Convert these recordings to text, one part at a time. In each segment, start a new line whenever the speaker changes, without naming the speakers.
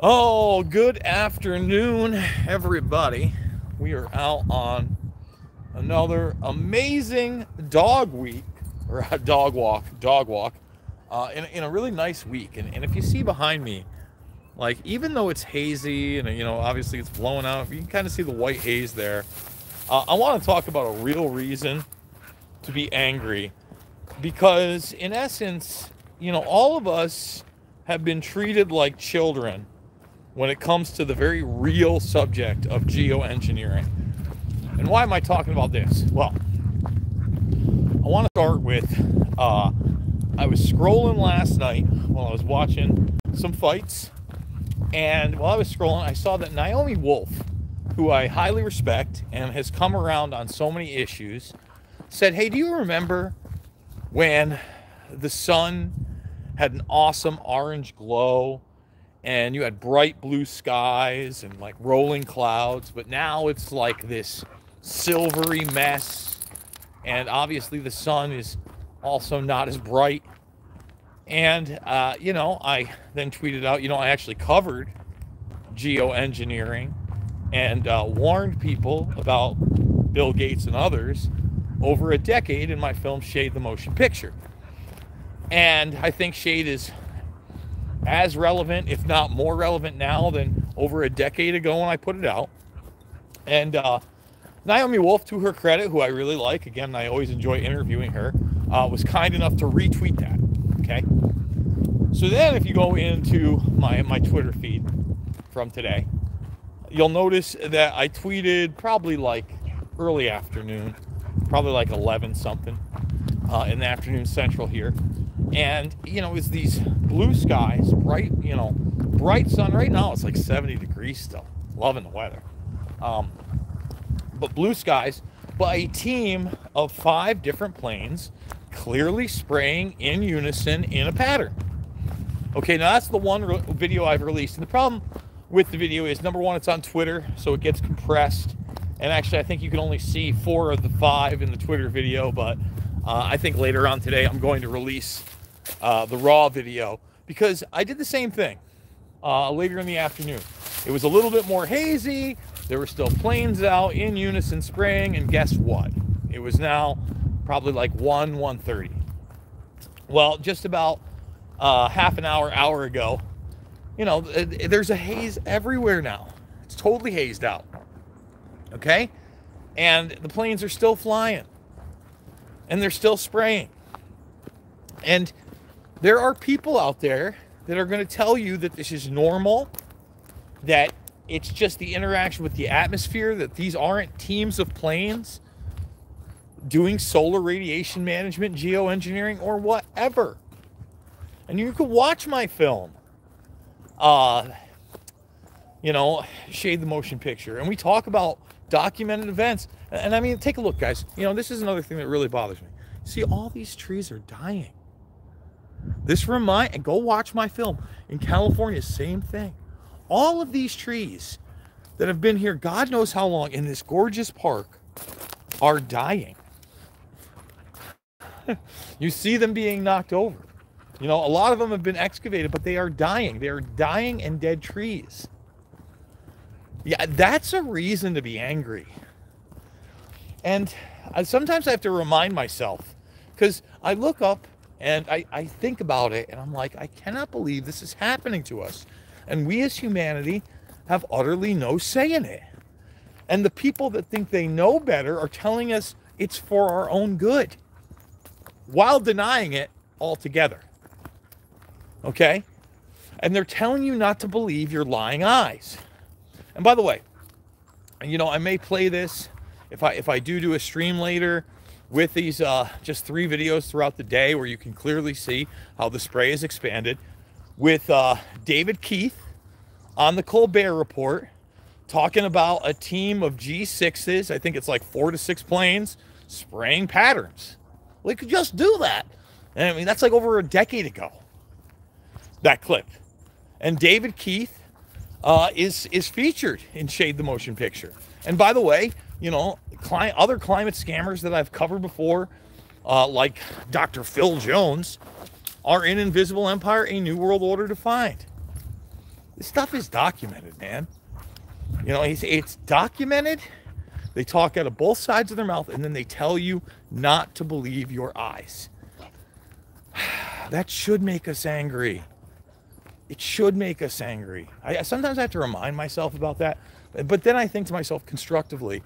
Oh, good afternoon, everybody. We are out on another amazing dog week, or a dog walk, dog walk, uh, in, in a really nice week. And, and if you see behind me, like even though it's hazy and you know obviously it's blowing out, you can kind of see the white haze there. Uh, I want to talk about a real reason to be angry, because in essence, you know, all of us have been treated like children when it comes to the very real subject of geoengineering. And why am I talking about this? Well, I want to start with uh, I was scrolling last night while I was watching some fights. And while I was scrolling, I saw that Naomi Wolf, who I highly respect and has come around on so many issues, said, Hey, do you remember when the sun had an awesome orange glow and you had bright blue skies and like rolling clouds, but now it's like this silvery mess. And obviously, the sun is also not as bright. And, uh, you know, I then tweeted out, you know, I actually covered geoengineering and uh, warned people about Bill Gates and others over a decade in my film Shade the Motion Picture. And I think Shade is as relevant, if not more relevant now than over a decade ago when I put it out. And uh, Naomi Wolf, to her credit, who I really like, again, I always enjoy interviewing her, uh, was kind enough to retweet that. Okay. So then, if you go into my my Twitter feed from today, you'll notice that I tweeted probably like early afternoon, probably like 11 something uh, in the afternoon central here and you know it's these blue skies bright you know bright sun right now it's like 70 degrees still. Loving the weather. Um, but blue skies but a team of five different planes clearly spraying in unison in a pattern. Okay now that's the one re- video i've released. And the problem with the video is number one it's on twitter so it gets compressed. And actually i think you can only see four of the five in the twitter video but uh, I think later on today I'm going to release uh, the raw video because I did the same thing uh, later in the afternoon. It was a little bit more hazy. There were still planes out in unison spraying, and guess what? It was now probably like 1, 1.30. Well, just about uh, half an hour, hour ago, you know, there's a haze everywhere now. It's totally hazed out. Okay? And the planes are still flying. And they're still spraying. And there are people out there that are going to tell you that this is normal, that it's just the interaction with the atmosphere, that these aren't teams of planes doing solar radiation management, geoengineering, or whatever. And you can watch my film, uh, you know, Shade the Motion Picture, and we talk about documented events. And I mean, take a look, guys. You know, this is another thing that really bothers me. See, all these trees are dying. This remind and go watch my film. In California, same thing. All of these trees that have been here, God knows how long, in this gorgeous park, are dying. you see them being knocked over. You know, a lot of them have been excavated, but they are dying. They are dying and dead trees. Yeah, that's a reason to be angry. And I, sometimes I have to remind myself because I look up and I, I think about it and I'm like, I cannot believe this is happening to us. And we as humanity have utterly no say in it. And the people that think they know better are telling us it's for our own good while denying it altogether. Okay? And they're telling you not to believe your lying eyes. And by the way, you know, I may play this if I if I do do a stream later with these uh, just three videos throughout the day where you can clearly see how the spray is expanded with uh, David Keith on the Colbert Report talking about a team of G6s. I think it's like four to six planes spraying patterns. We could just do that. And I mean, that's like over a decade ago, that clip. And David Keith uh, is, is featured in Shade the Motion Picture. And by the way, you know, other climate scammers that I've covered before, uh, like Dr. Phil Jones, are in Invisible Empire, A New World Order Defined. This stuff is documented, man. You know, it's, it's documented. They talk out of both sides of their mouth and then they tell you not to believe your eyes. That should make us angry. It should make us angry. I sometimes I have to remind myself about that. But then I think to myself constructively,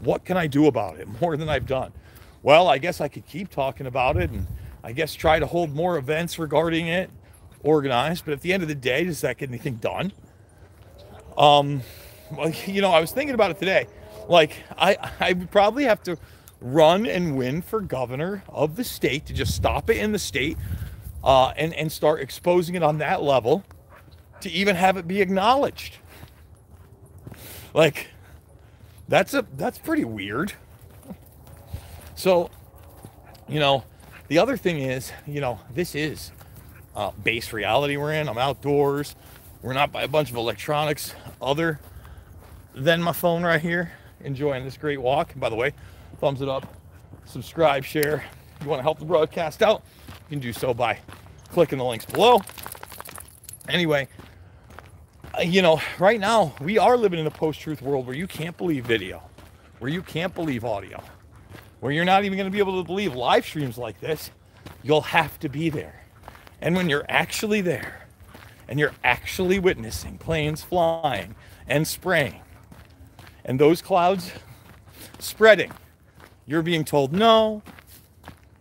what can I do about it more than I've done? Well, I guess I could keep talking about it and I guess try to hold more events regarding it organized. But at the end of the day, does that get anything done? Um, you know, I was thinking about it today. Like, I, I would probably have to run and win for governor of the state to just stop it in the state uh, and, and start exposing it on that level to even have it be acknowledged. Like, that's a that's pretty weird. So, you know, the other thing is, you know, this is uh, base reality we're in. I'm outdoors. We're not by a bunch of electronics other than my phone right here. Enjoying this great walk. By the way, thumbs it up, subscribe, share. If you want to help the broadcast out, you can do so by clicking the links below. Anyway, Uh, you know, right now we are living in a post-truth world where you can't believe video, where you can't believe audio, where you're not even going to be able to believe live streams like this. You'll have to be there. And when you're actually there and you're actually witnessing planes flying and spraying and those clouds spreading, you're being told, no,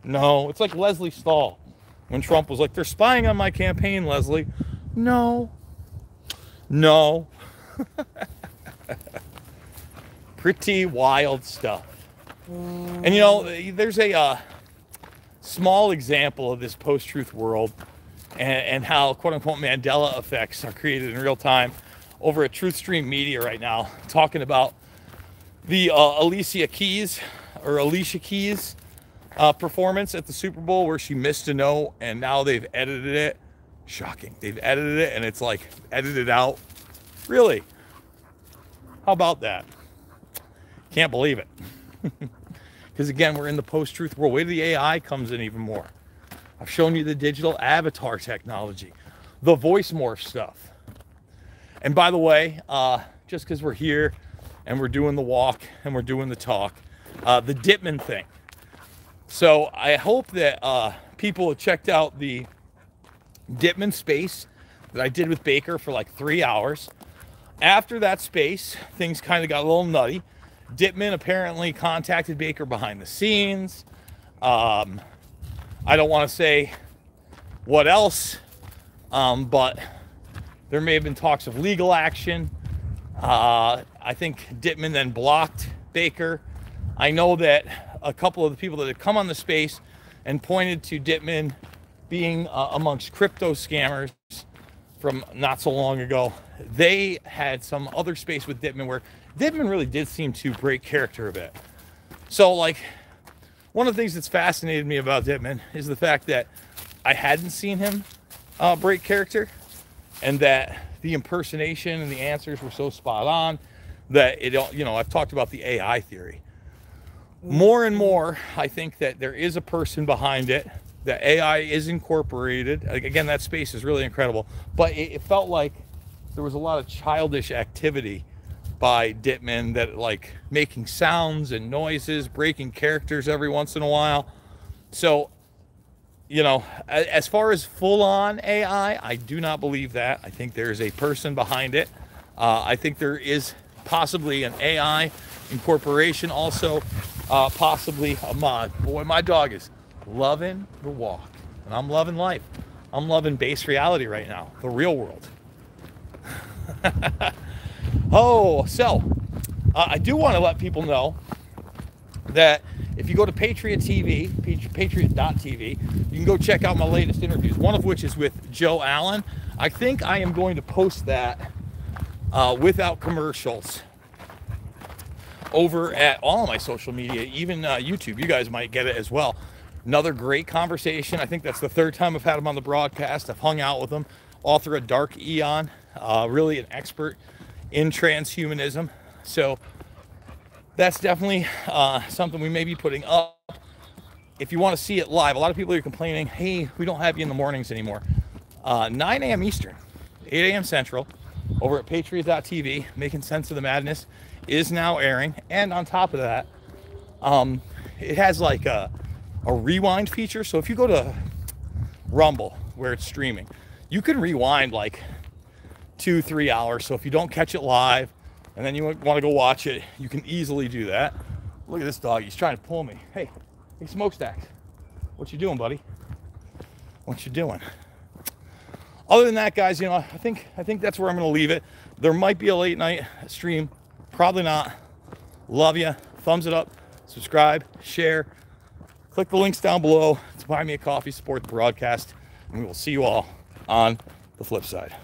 no. It's like Lesley Stahl when Trump was like, they're spying on my campaign, Lesley. No, no. Pretty wild stuff. And you know, there's a uh, small example of this post truth world and, and how quote unquote Mandela effects are created in real time over at Truth Stream Media right now, talking about the uh, Alicia Keys or Alicia Keys uh, performance at the Super Bowl where she missed a note and now they've edited it. Shocking. They've edited it and it's like edited out. Really? How about that? Can't believe it. Because again, we're in the post truth world. Where the AI comes in even more. I've shown you the digital avatar technology, the voice morph stuff. And by the way, uh, just because we're here and we're doing the walk and we're doing the talk, uh, the Dittman thing. So I hope that uh, people have checked out the Dittman space that I did with Baker for like three hours. After that space, things kind of got a little nutty. Dittman apparently contacted Baker behind the scenes. Um, I don't want to say what else, um, but there may have been talks of legal action. Uh, I think Dittman then blocked Baker. I know that a couple of the people that had come on the space and pointed to Dittman being uh, amongst crypto scammers from not so long ago. They had some other space with Dittman where Dittman really did seem to break character a bit. So, like, one of the things that's fascinated me about Dittman is the fact that I hadn't seen him uh, break character and that the impersonation and the answers were so spot on that it, you know, I've talked about the AI theory more and more, I think that there is a person behind it. The AI is incorporated. Again, that space is really incredible. But it, it felt like there was a lot of childish activity by Dittman that like making sounds and noises, breaking characters every once in a while. So, you know, as far as full on AI, I do not believe that. I think there is a person behind it. Uh, I think there is possibly an AI incorporation also uh, possibly a mod. Boy, my dog is loving the walk, and I'm loving life. I'm loving base reality right now, the real world. oh, so uh, I do want to let people know that if you go to Patriot TV, patriot.tv, you can go check out my latest interviews, one of which is with Joe Allen. I think I am going to post that uh, without commercials over at all my social media, even uh, YouTube. You guys might get it as well. Another great conversation. I think that's the third time I've had him on the broadcast. I've hung out with him. Author of Dark Aeon, uh, really an expert in transhumanism. So that's definitely uh, something we may be putting up. If you want to see it live, a lot of people are complaining, hey, we don't have you in the mornings anymore. Uh, 9 a.m. Eastern, 8 a.m. Central. over at Patriot.tv, Making Sense of the Madness, is now airing. And on top of that, um, it has like a, a rewind feature. So if you go to Rumble, where it's streaming, you can rewind like two, three hours. So if you don't catch it live and then you want to go watch it, you can easily do that. Look at this dog. He's trying to pull me. Hey, hey, smokestack. What you doing, buddy? What you doing? Other than that, guys, you know, I think I think that's where I'm going to leave it. There might be a late night stream. Probably not. Love you. Thumbs it up. Subscribe. Share. Click the links down below to buy me a coffee, support the broadcast, and we will see you all on the flip side.